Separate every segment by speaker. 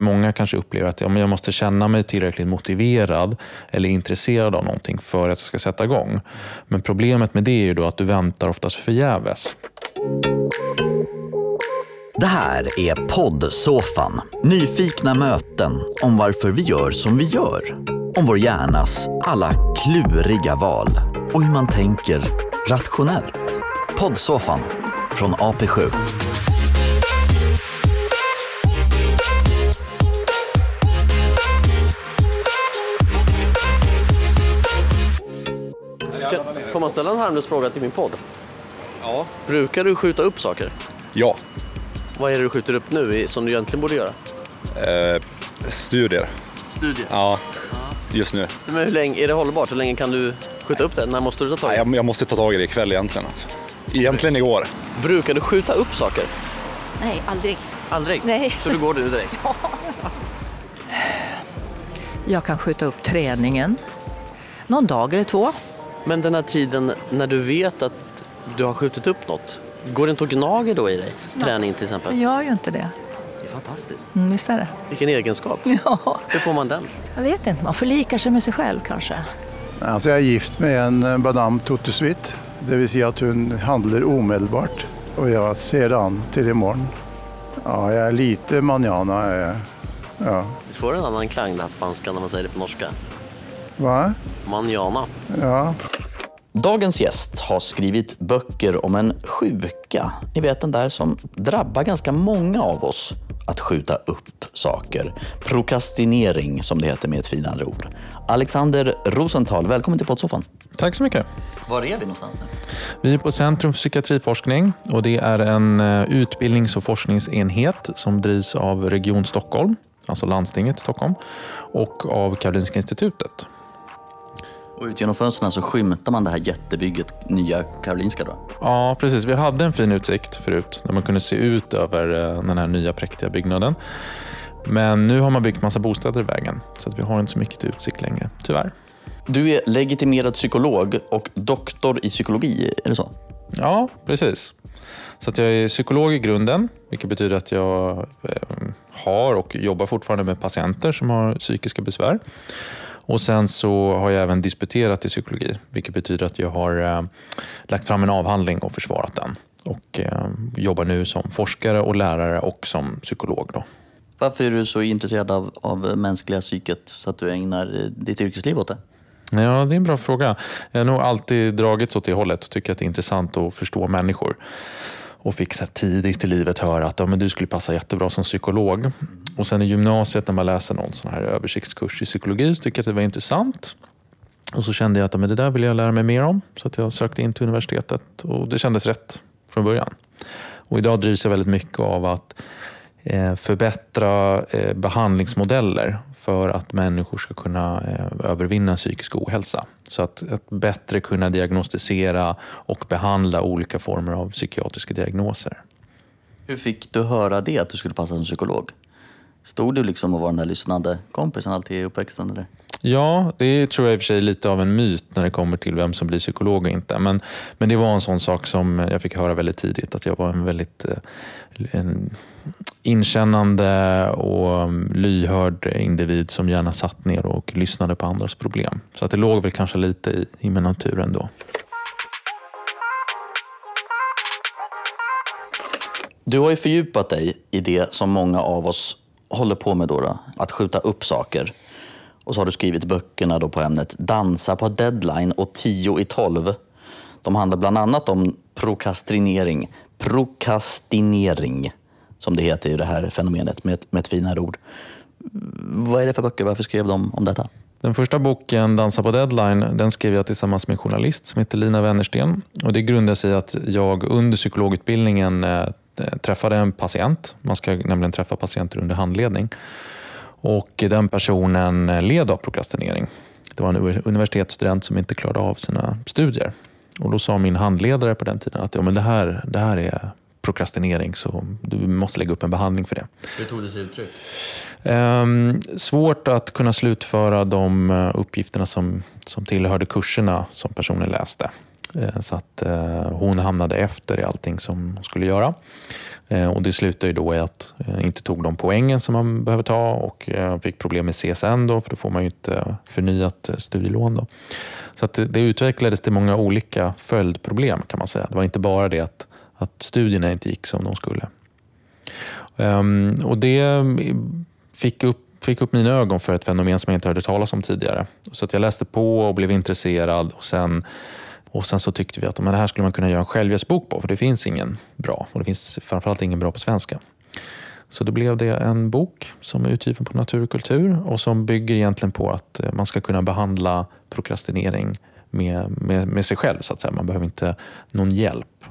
Speaker 1: Många kanske upplever att ja, men jag måste känna mig tillräckligt motiverad eller intresserad av någonting för att jag ska sätta igång. Men problemet med det är ju då att du väntar oftast förgäves.
Speaker 2: Det här är poddsoffan. Nyfikna möten om varför vi gör som vi gör. Om vår hjärnas alla kluriga val och hur man tänker rationellt. Poddsoffan från AP7.
Speaker 3: Man ställa en harmlös fråga till min podd?
Speaker 4: Ja.
Speaker 3: Brukar du skjuta upp saker?
Speaker 4: Ja.
Speaker 3: Vad är det du skjuter upp nu i- som du egentligen borde göra?
Speaker 4: Eh, studier.
Speaker 3: Studier.
Speaker 4: Ja, just nu.
Speaker 3: Men hur länge, är det hållbart? Hur länge kan du skjuta upp det? När måste du ta tag i det?
Speaker 4: jag, jag måste ta tag i det ikväll egentligen. Alltså. Egentligen igår.
Speaker 3: Brukar du skjuta upp saker?
Speaker 5: Nej, aldrig.
Speaker 3: Aldrig?
Speaker 5: Nej.
Speaker 3: Så du går nu direkt?
Speaker 6: Jag kan skjuta upp träningen någon dag eller två.
Speaker 3: Men den här tiden när du vet att du har skjutit upp något, går det inte att gnaga då i dig? Träning till exempel.
Speaker 6: Jag gör ju inte det.
Speaker 3: Det är fantastiskt.
Speaker 6: Mm, visst är det?
Speaker 3: Vilken egenskap.
Speaker 6: Ja,
Speaker 3: Hur får man den?
Speaker 6: jag vet inte. Man förlikar sig med sig själv kanske.
Speaker 7: Altså, jeg er gift med en eh, madame Tottesuit. Det vil si at hun handler umiddelbart, og jeg ser det an til i morgen. Ja, jeg er lite manjana. er jeg. Ja.
Speaker 3: Du får en annan klang det här spanska när man säger det på norska.
Speaker 7: Hva?
Speaker 3: Manjana.
Speaker 7: Ja.
Speaker 2: Dagens gäst har skrivit böcker om en sjuka. Ni vet den där som drabbar ganska många av oss. Att skjuta upp saker. Prokrastinering som det heter med ett finare ord. Alexander Rosenthal, välkommen till poddsoffan.
Speaker 1: Tack så mycket.
Speaker 2: Var är vi någonstans nu?
Speaker 1: Vi är på Centrum för psykiatriforskning och det är en eh, utbildnings och forskningsenhet som drivs av Region Stockholm, alltså landstinget i Stockholm, och av Karolinska institutet.
Speaker 2: Och ut genom fönstren så skymtar man det här jättebygget, nya Karolinska då.
Speaker 1: Ja, precis. Vi hade en fin utsikt förut där man kunde se ut över eh, den här nya präktiga byggnaden. Men nu har man byggt massa bostäder i vägen så att vi har inte så mycket utsikt längre, tyvärr.
Speaker 2: Du är legitimerad psykolog och doktor i psykologi, är det så?
Speaker 1: Ja, precis. Så att jag är psykolog i grunden, vilket betyder att jag eh, har och jobbar fortfarande med patienter som har psykiska besvär. Och Sen så har jag även disputerat i psykologi, vilket betyder att jag har eh, lagt fram en avhandling och försvarat den. Och eh, jobbar nu som forskare och lärare och som psykolog. Då.
Speaker 2: Varför är du så intresserad av, av mänskliga psyket så att du ägnar eh, ditt yrkesliv åt det?
Speaker 1: Ja, det är en bra fråga. Jag har nog alltid dragits åt det hållet och tycker att det är intressant att förstå människor. Och fick så här tidigt i livet höra att ja, men du skulle passa jättebra som psykolog. Och sen i gymnasiet när man läser någon sån här översiktskurs i psykologi så tycker jag att det var intressant. Och så kände jag att ja, men det där vill jag lära mig mer om. Så att jag sökte in till universitetet och det kändes rätt från början. Och idag drivs jag väldigt mycket av att förbättra eh, behandlingsmodeller för att människor ska kunna eh, övervinna psykisk ohälsa. Så att, att bättre kunna diagnostisera och behandla olika former av psykiatriska diagnoser.
Speaker 2: Hur fick du höra det, att du skulle passa som psykolog? Stod du liksom och var den där lyssnande kompisen alltid i uppväxten? Eller?
Speaker 1: Ja, det tror jag i och för sig är lite av en myt när det kommer till vem som blir psykolog och inte. Men, men det var en sån sak som jag fick höra väldigt tidigt, att jag var en väldigt eh, en inkännande och lyhörd individ som gärna satt ner och lyssnade på andras problem. Så att det låg väl kanske lite i, i min natur ändå.
Speaker 2: Du har ju fördjupat dig i det som många av oss håller på med, då, då, att skjuta upp saker. Och så har du skrivit böckerna då på ämnet Dansa på deadline och 10 i 12. De handlar bland annat om prokrastinering. Prokrastinering, som det heter i det här fenomenet med ett, med ett finare ord. Vad är det för böcker? Varför skrev de om detta?
Speaker 1: Den första boken, Dansa på deadline, den skrev jag tillsammans med en journalist som heter Lina Wennersten. Och det grundar sig i att jag under psykologutbildningen eh, träffade en patient. Man ska nämligen träffa patienter under handledning. Och den personen eh, led av prokrastinering. Det var en universitetsstudent som inte klarade av sina studier. Och Då sa min handledare på den tiden att ja, men det, här, det här är prokrastinering så du måste lägga upp en behandling för det.
Speaker 2: Hur tog det sig uttryck?
Speaker 1: Ehm, svårt att kunna slutföra de eh, uppgifterna som, som tillhörde kurserna som personen läste. Eh, Så att eh, hon hamnade efter i allting som hon skulle göra. Eh, Och det slutade ju då i att eh, inte tog de poängen som man behöver ta och fick problem med CSN då, för då får man ju inte förnyat studielån. Då. Så det utvecklades till många olika följdproblem kan man säga. Det var inte bara det att, att studierna inte gick som de skulle. Ehm, och det mm, fick upp, fick upp mina ögon för ett fenomen som jag inte hörde talas om tidigare. Så att jag läste på och blev intresserad och sen, och sen så tyckte vi att men det här skulle man kunna göra en självhjälpsbok på för det finns ingen bra och det finns framförallt ingen bra på svenska. Så då blev det en bok som är utgiven på Natur och kultur och som bygger egentligen på att eh, man ska kunna behandla prokrastinering med, med, med sig själv. så att säga. Man behöver inte någon hjälp.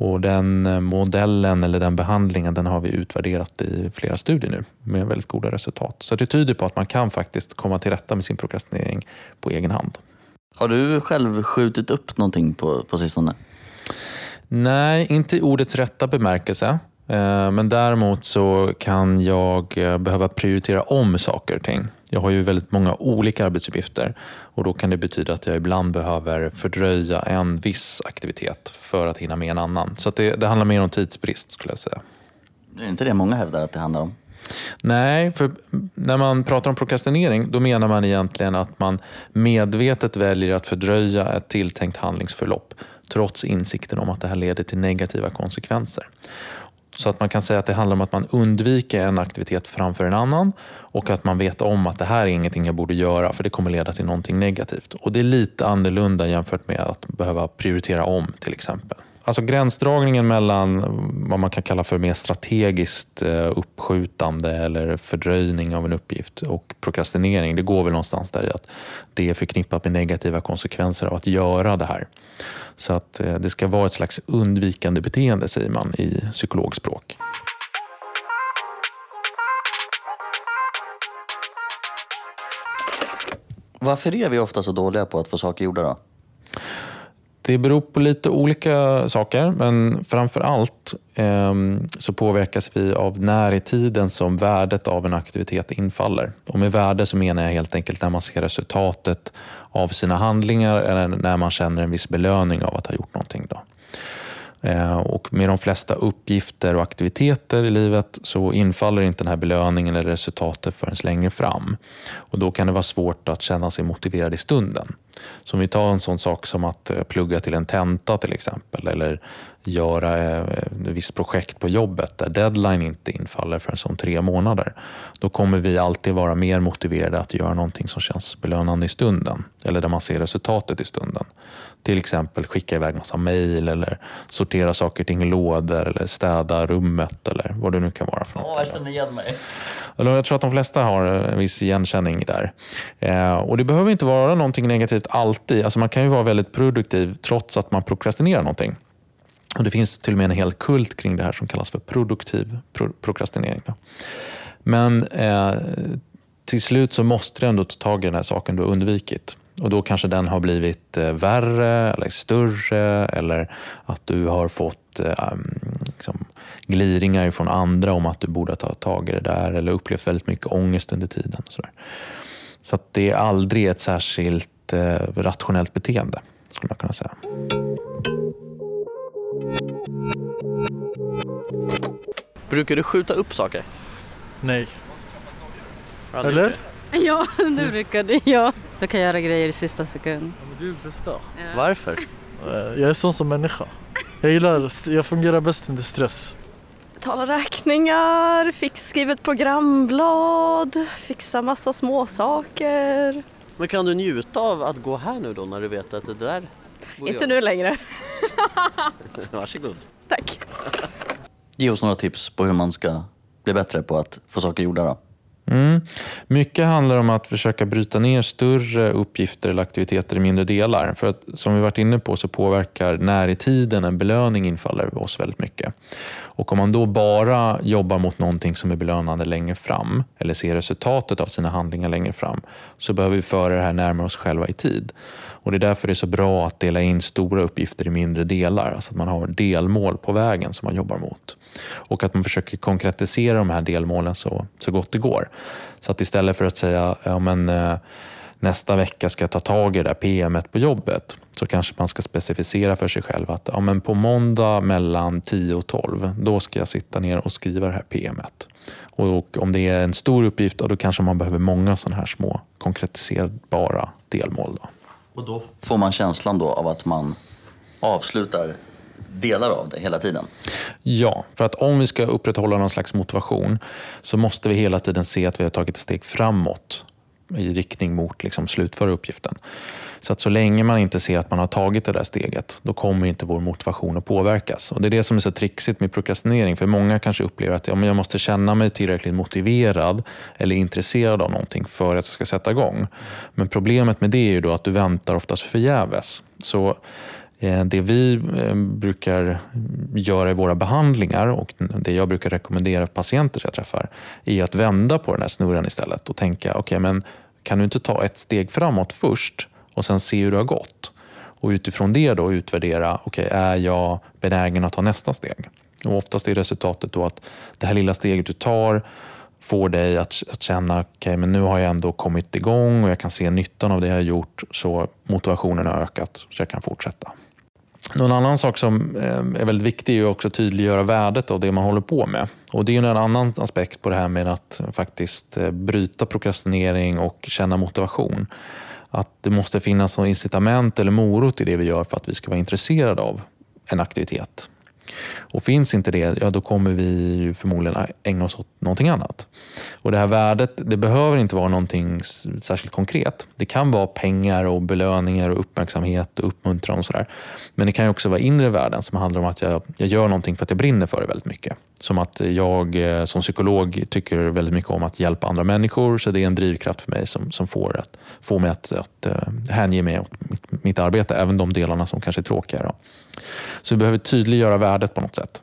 Speaker 1: Och Den eh, modellen eller den behandlingen den har vi utvärderat i flera studier nu med väldigt goda resultat. Så det tyder på att man kan faktiskt komma till rätta med sin prokrastinering på egen hand.
Speaker 2: Har du själv skjutit upp någonting på, på sistone?
Speaker 1: Nej, inte i ordets rätta bemärkelse. Eh, Men däremot så kan jag eh, behöva prioritera om saker och ting. Jag har ju väldigt många olika arbetsuppgifter och då kan det betyda att jag ibland behöver fördröja en viss aktivitet för att hinna med en annan. Så det, det handlar mer om tidsbrist skulle jag säga.
Speaker 2: Det är inte det många hävdar att det handlar om?
Speaker 1: Nej, för när man pratar om prokrastinering då menar man egentligen att man medvetet väljer att fördröja ett tilltänkt handlingsförlopp trots insikten om att det här leder till negativa konsekvenser. Så att man kan säga att det handlar om att man undviker en aktivitet framför en annan och att man vet om att det här är ingenting jag borde göra för det kommer leda till någonting negativt. Och det är lite annorlunda jämfört med att behöva prioritera om till exempel. Alltså gränsdragningen mellan vad man kan kalla för mer strategiskt eh, uppskjutande eller fördröjning av en uppgift och prokrastinering, det går väl någonstans där i att det är förknippat med negativa konsekvenser av att göra det här. Så att eh, det ska vara ett slags undvikande beteende säger man i psykologspråk.
Speaker 2: Varför är vi ofta så dåliga på att få saker gjorda då?
Speaker 1: Det beror på lite olika saker, men framför allt eh, så påverkas vi av när i tiden som värdet av en aktivitet infaller. Och med värde så menar jag helt enkelt när man ser resultatet av sina handlingar eller när man känner en viss belöning av att ha gjort någonting. Då. Eh, och med de flesta uppgifter och aktiviteter i livet så infaller inte den här belöningen eller resultatet förrän längre fram. Och då kan det vara svårt att känna sig motiverad i stunden. Så om vi tar en sån sak som att eh, plugga till en tenta till exempel eller göra eh, ett visst projekt på jobbet där deadline inte infaller förrän om tre månader. Då kommer vi alltid vara mer motiverade att göra någonting som känns belönande i stunden eller där man ser resultatet i stunden. Till exempel skicka iväg massa mejl eller sortera saker ting i lådor eller städa rummet eller vad det nu kan vara. för något.
Speaker 2: jag känner igen mig.
Speaker 1: Jag tror att de flesta har en viss igenkänning där. Eh, och Det behöver inte vara någonting negativt alltid. Alltså man kan ju vara väldigt produktiv trots att man prokrastinerar någonting. Och Det finns till och med en hel kult kring det här som kallas för produktiv pro prokrastinering. Då. Men eh, till slut så måste du ändå ta tag i den här saken du har undvikit. Och Då kanske den har blivit eh, värre eller större eller att du har fått eh, liksom, gliringar från andra om att du borde ta tag i det där eller upplevt väldigt mycket ångest under tiden. Och så där. så att det är aldrig ett särskilt eh, rationellt beteende, skulle man kunna säga.
Speaker 3: Brukar du skjuta upp saker?
Speaker 5: Nej. Eller?
Speaker 8: Ja, det brukar det. Ja. Du kan göra grejer i sista sekund.
Speaker 5: Du är bästa.
Speaker 3: Varför?
Speaker 5: Eh, Jag är sån som människa. Jag gillar, jag fungerar bäst under stress.
Speaker 9: Betala räkningar, fick skriva ett programblad, fixa massa småsaker.
Speaker 3: Men kan du njuta av att gå här nu då när du vet att det där borde
Speaker 9: Inte
Speaker 3: jag-
Speaker 9: nu längre.
Speaker 3: Varsågod.
Speaker 9: Tack.
Speaker 2: Ge oss några tips på hur man ska bli bättre på att få saker gjorda då.
Speaker 1: Mm. Mycket handlar om att försöka bryta ner större uppgifter eller aktiviteter i mindre delar. För att som vi varit inne på så påverkar när i tiden en belöning infaller oss väldigt mycket. Och om man då bara jobbar mot någonting som är belönande längre fram eller ser resultatet av sina handlingar längre fram så behöver vi föra det här närmare oss själva i tid. Och Det är därför det är så bra att dela in stora uppgifter i mindre delar. Alltså att man har delmål på vägen som man jobbar mot. Och att man försöker konkretisera de här delmålen så, så gott det går. Så att istället för att säga ja, men, eh, nästa vecka ska jag ta tag i det där PMet på jobbet så kanske man ska specificera för sig själv att ja, men på måndag mellan 10 och 12 då ska jag sitta ner och skriva det här PMet. Och om det är en stor uppgift då kanske man behöver många sådana här små konkretiserbara delmål. Då.
Speaker 2: Och då får man känslan då av att man avslutar delar av det hela tiden?
Speaker 1: Ja, för att om vi ska upprätthålla någon slags motivation så måste vi hela tiden se att vi har tagit ett steg framåt i riktning mot liksom slutföra uppgiften. Så att så länge man inte ser att man har tagit det där steget, då kommer inte vår motivation att påverkas. Och Det är det som är så trixigt med prokrastinering, för många kanske upplever att ja, men jag måste känna mig tillräckligt motiverad eller intresserad av någonting för att jag ska sätta igång. Men problemet med det är ju då att du väntar oftast förgäves. Så Eh, det vi eh, brukar göra i våra behandlingar och det jag brukar rekommendera patienter jag träffar är att vända på den här snurran istället och tänka, okej okay, men kan du inte ta ett steg framåt först och sen se hur det har gått. Och utifrån det då utvärdera, okay, är jag benägen att ta nästa steg? Och oftast är resultatet då att det här lilla steget du tar får dig att, att känna, okay, men nu har jag ändå kommit igång och jag kan se nyttan av det jag har gjort så motivationen har ökat så jag kan fortsätta. Någon annan sak som eh, är väldigt viktig är också att tydliggöra värdet av det man håller på med. Och Det är en annan aspekt på det här med att faktiskt eh, bryta prokrastinering och känna motivation att det måste finnas något incitament eller morot i det vi gör för att vi ska vara intresserade av en aktivitet. Och finns inte det, ja då kommer vi förmodligen ägna oss åt någonting annat. Och Det här värdet det behöver inte vara någonting särskilt konkret. Det kan vara pengar och belöningar och uppmärksamhet och uppmuntran och sådär. Men det kan också vara inre värden som handlar om att jag, jag gör någonting för att jag brinner för det väldigt mycket. Som att jag eh, som psykolog tycker väldigt mycket om att hjälpa andra människor så det är en drivkraft för mig som, som får, att, får mig att, att eh, hänge mig åt mitt, mitt arbete, även de delarna som kanske är tråkiga. Då. Så vi behöver tydliggöra värdet på något sätt.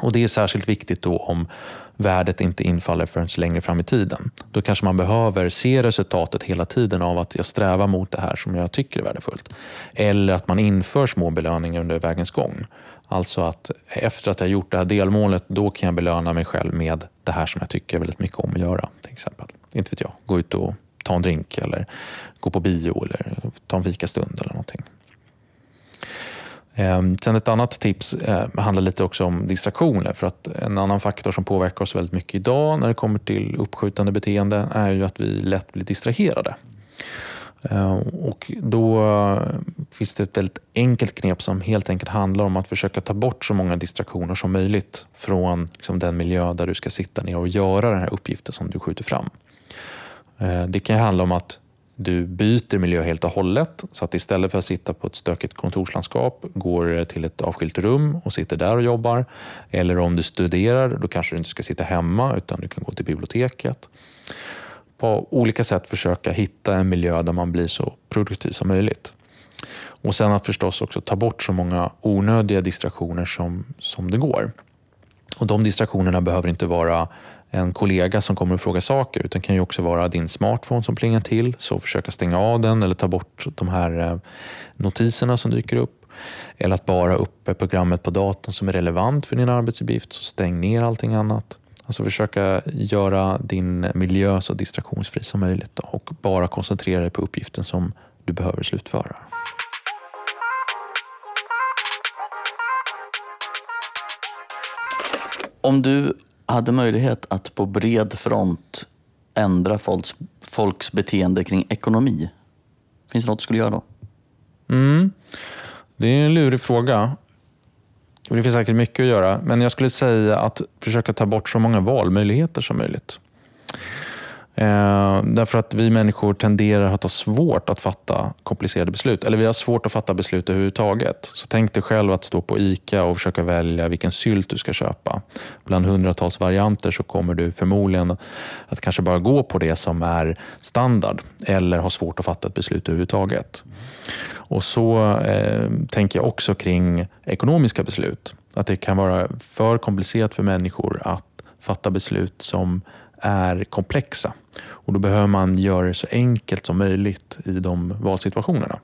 Speaker 1: Och Det är särskilt viktigt då om värdet inte infaller förrän längre fram i tiden. Då kanske man behöver se resultatet hela tiden av att jag strävar mot det här som jag tycker är värdefullt. Eller att man inför små belöningar under vägens gång. Alltså att efter att jag gjort det här delmålet, då kan jag belöna mig själv med det här som jag tycker väldigt mycket om att göra. Till exempel. Inte vet jag, gå ut och ta en drink eller gå på bio eller ta en fikastund eller någonting. Ehm, sen ett annat tips eh, handlar lite också om distraktioner. För att en annan faktor som påverkar oss väldigt mycket idag när det kommer till uppskjutande beteende är ju att vi lätt blir distraherade. Ehm, och då eh, finns det ett väldigt enkelt knep som helt enkelt handlar om att försöka ta bort så många distraktioner som möjligt från liksom, den miljö där du ska sitta ner och göra den här uppgiften som du skjuter fram. Eh, det kan handla om att du byter miljö helt och hållet så att istället för att sitta på ett stökigt kontorslandskap går till ett avskilt rum och sitter där och jobbar. Eller om du studerar, då kanske du inte ska sitta hemma utan du kan gå till biblioteket. På olika sätt försöka hitta en miljö där man blir så produktiv som möjligt. Och sen att förstås också ta bort så många onödiga distraktioner som, som det går. Och De distraktionerna behöver inte vara en kollega som kommer och frågar saker utan kan ju också vara din smartphone som plingar till. Så försöka stänga av den eller ta bort de här eh, notiserna som dyker upp. Eller att bara uppe programmet på datorn som är relevant för din arbetsuppgift. Så stäng ner allting annat. Alltså försöka göra din miljö så distraktionsfri som möjligt då, och bara koncentrera dig på uppgiften som du behöver slutföra.
Speaker 2: Om du hade möjlighet att på bred front ändra folks, folks beteende kring ekonomi, finns det något du skulle göra då?
Speaker 1: Mm. Det är en lurig fråga. Det finns säkert mycket att göra, men jag skulle säga att försöka ta bort så många valmöjligheter som möjligt. Eh, därför att vi människor tenderar att ha svårt att fatta komplicerade beslut. Eller vi har svårt att fatta beslut överhuvudtaget. Så tänk dig själv att stå på ICA och försöka välja vilken sylt du ska köpa. Bland hundratals varianter så kommer du förmodligen att kanske bara gå på det som är standard. Eller ha svårt att fatta ett beslut överhuvudtaget. Och så eh, tänker jag också kring ekonomiska beslut. Att det kan vara för komplicerat för människor att fatta beslut som är komplexa. Och Då behöver man göra det så enkelt som möjligt i de valsituationerna.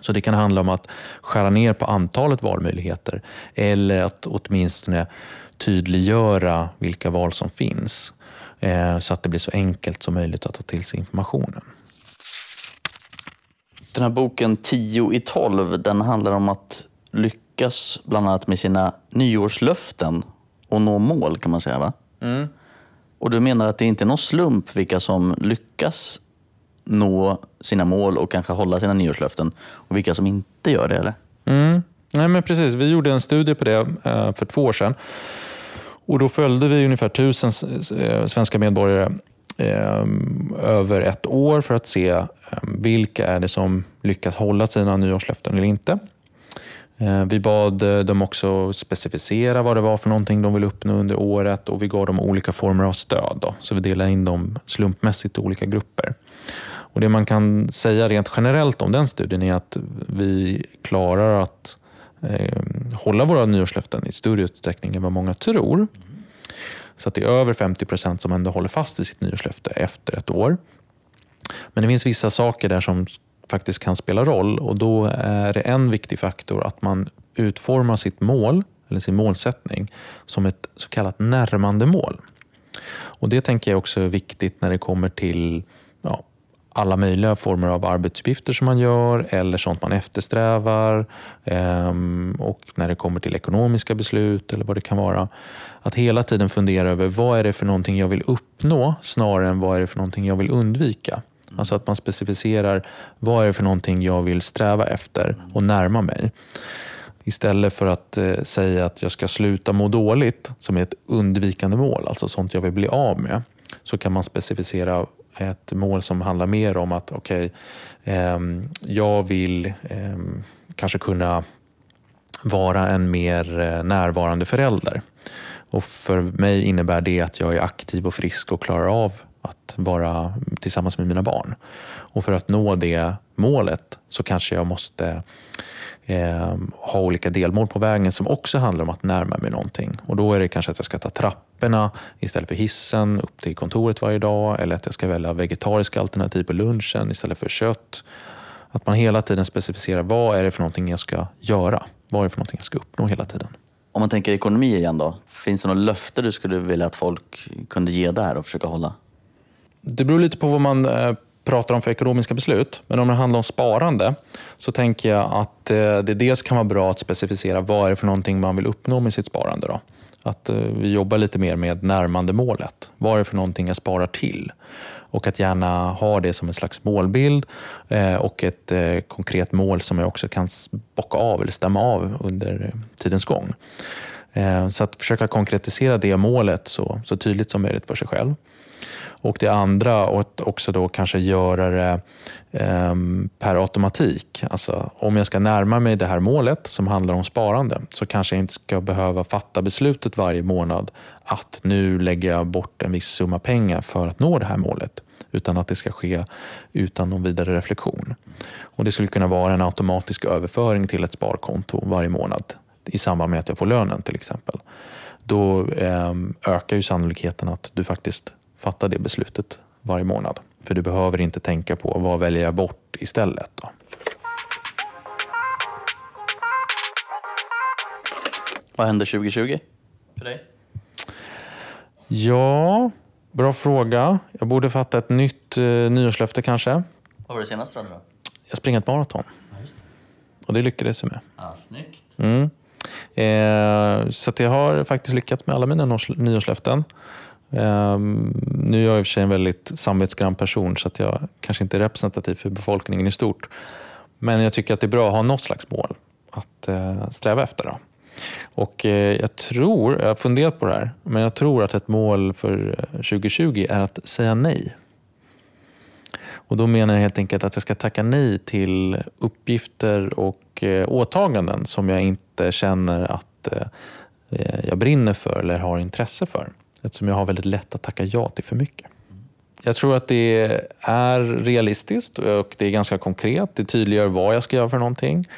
Speaker 1: Så det kan handla om att skära ner på antalet valmöjligheter eller att åtminstone tydliggöra vilka val som finns eh, så att det blir så enkelt som möjligt att ta till sig informationen.
Speaker 2: Den här boken 10 i 12, den handlar om att lyckas bland annat med sina nyårslöften och nå mål kan man säga va? Och du menar att det inte är någon slump vilka som lyckas nå sina mål och kanske hålla sina nyårslöften och vilka som inte gör det eller?
Speaker 1: Mm. Nej, men precis. Vi gjorde en studie på det eh, för två år sedan. Och då följde vi ungefär tusen eh, svenska medborgare eh, över ett år för att se vilka är det som lyckas hålla sina nyårslöften eller inte. Eh, vi bad eh, dem också specificera vad det var för någonting de ville uppnå under året och vi gav dem olika former av stöd. Då. Så vi delade in dem slumpmässigt i olika grupper. Och Det man kan säga rent generellt om den studien är att vi klarar att eh, hålla våra nyårslöften i större utsträckning än vad många tror. Så att det är över 50 procent som ändå håller fast vid sitt nyårslöfte efter ett år. Men det finns vissa saker där som faktiskt kan spela roll och då eh, är det en viktig faktor att man utformar sitt mål eller sin målsättning som ett så kallat närmande mål. Och Det tänker jag också är viktigt när det kommer till ja, alla möjliga former av arbetsuppgifter som man gör eller sånt man eftersträvar. Ehm, och när det kommer till ekonomiska beslut eller vad det kan vara. Att hela tiden fundera över vad är det för någonting jag vill uppnå snarare än vad är det för någonting jag vill undvika. Alltså att man specificerar vad är det för någonting jag vill sträva efter och närma mig. Istället för att eh, säga att jag ska sluta må dåligt, som är ett undvikande mål, alltså sånt jag vill bli av med, så kan man specificera ett mål som handlar mer om att okej, ehm, jag vill eh, kanske kunna vara en mer eh, närvarande förälder. Och för mig innebär det att jag är aktiv och frisk och klarar av att vara tillsammans med mina barn. Och för att nå det målet så kanske jag måste eh, ha olika delmål på vägen som också handlar om att närma mig någonting. Och då är det kanske att jag ska ta trapporna istället för hissen upp till kontoret varje dag eller att jag ska välja vegetariska alternativ på lunchen istället för kött. Att man hela tiden specificerar vad är det för någonting jag ska göra? Vad är det för någonting jag ska uppnå hela tiden?
Speaker 2: Om man tänker ekonomi igen då, finns det något löfte du skulle vilja att folk kunde ge där och försöka hålla?
Speaker 1: Det beror lite på vad man eh, pratar om för ekonomiska beslut. Men om det handlar om sparande så tänker jag att eh, det dels kan vara bra att specificera vad är det för någonting man vill uppnå med sitt sparande. Då. Att eh, vi jobbar lite mer med närmande målet. Vad är det för någonting jag sparar till? Och att gärna ha det som en slags målbild och ett konkret mål som jag också kan bocka av eller stämma av under tidens gång. Så att försöka konkretisera det målet så, så tydligt som möjligt för sig själv. Och det andra, och att också då kanske göra det ehm, per automatik. Alltså, om jag ska närma mig det här målet som handlar om sparande så kanske jag inte ska behöva fatta beslutet varje månad att nu lägger jag bort en viss summa pengar för att nå det här målet. Utan att det ska ske utan någon vidare reflektion. Och Det skulle kunna vara en automatisk överföring till ett sparkonto varje månad i samband med att jag får lönen till exempel. Då eh, ökar ju sannolikheten att du faktiskt fattar det beslutet varje månad. För du behöver inte tänka på vad väljer jag bort istället. Då.
Speaker 2: Vad händer 2020 för dig?
Speaker 1: Ja, bra fråga. Jag borde fatta ett nytt eh, nyårslöfte kanske.
Speaker 2: Vad var det senaste då?
Speaker 1: Jag springer ett maraton. Och det lyckades jag med.
Speaker 2: Ah, snyggt.
Speaker 1: Mm. Eh, så att jag har faktiskt lyckats med alla mina nyårs- nyårslöften. Um, nu är jag i och för sig en väldigt samvetsgrann person så att jag kanske inte är representativ för befolkningen i stort. Men jag tycker att det är bra att ha något slags mål att uh, sträva efter. Då. Och uh, jag tror, jag har funderat på det här, men jag tror att ett mål för eh, 2020 är att säga nej. Och Då menar jag helt enkelt att jag ska tacka nej till uppgifter och uh, åtaganden som jag inte känner att jag brinner för eller har intresse för. Eftersom jag har väldigt lätt att tacka ja till för mycket. Jag tror att det är realistiskt och det är ganska konkret. Det tydliggör vad jag ska göra för någonting.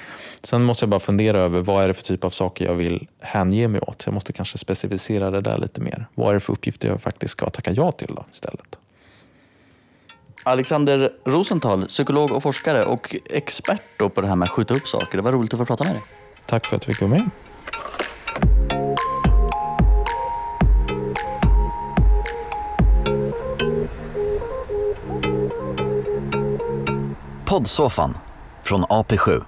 Speaker 1: Sen måste jag bara fundera över vad är det för typ av saker jag vill hänge mig åt. Jag måste kanske specificera det där lite mer. Vad är det för uppgifter jag faktiskt ska tacka ja till då, istället?
Speaker 2: Alexander Rosenthal, psykolog och forskare och expert på det här med att skjuta upp saker. Det var roligt att få prata med dig.
Speaker 1: Tack för att du fick vara med.
Speaker 10: Poddsoffan.
Speaker 2: Från AP7.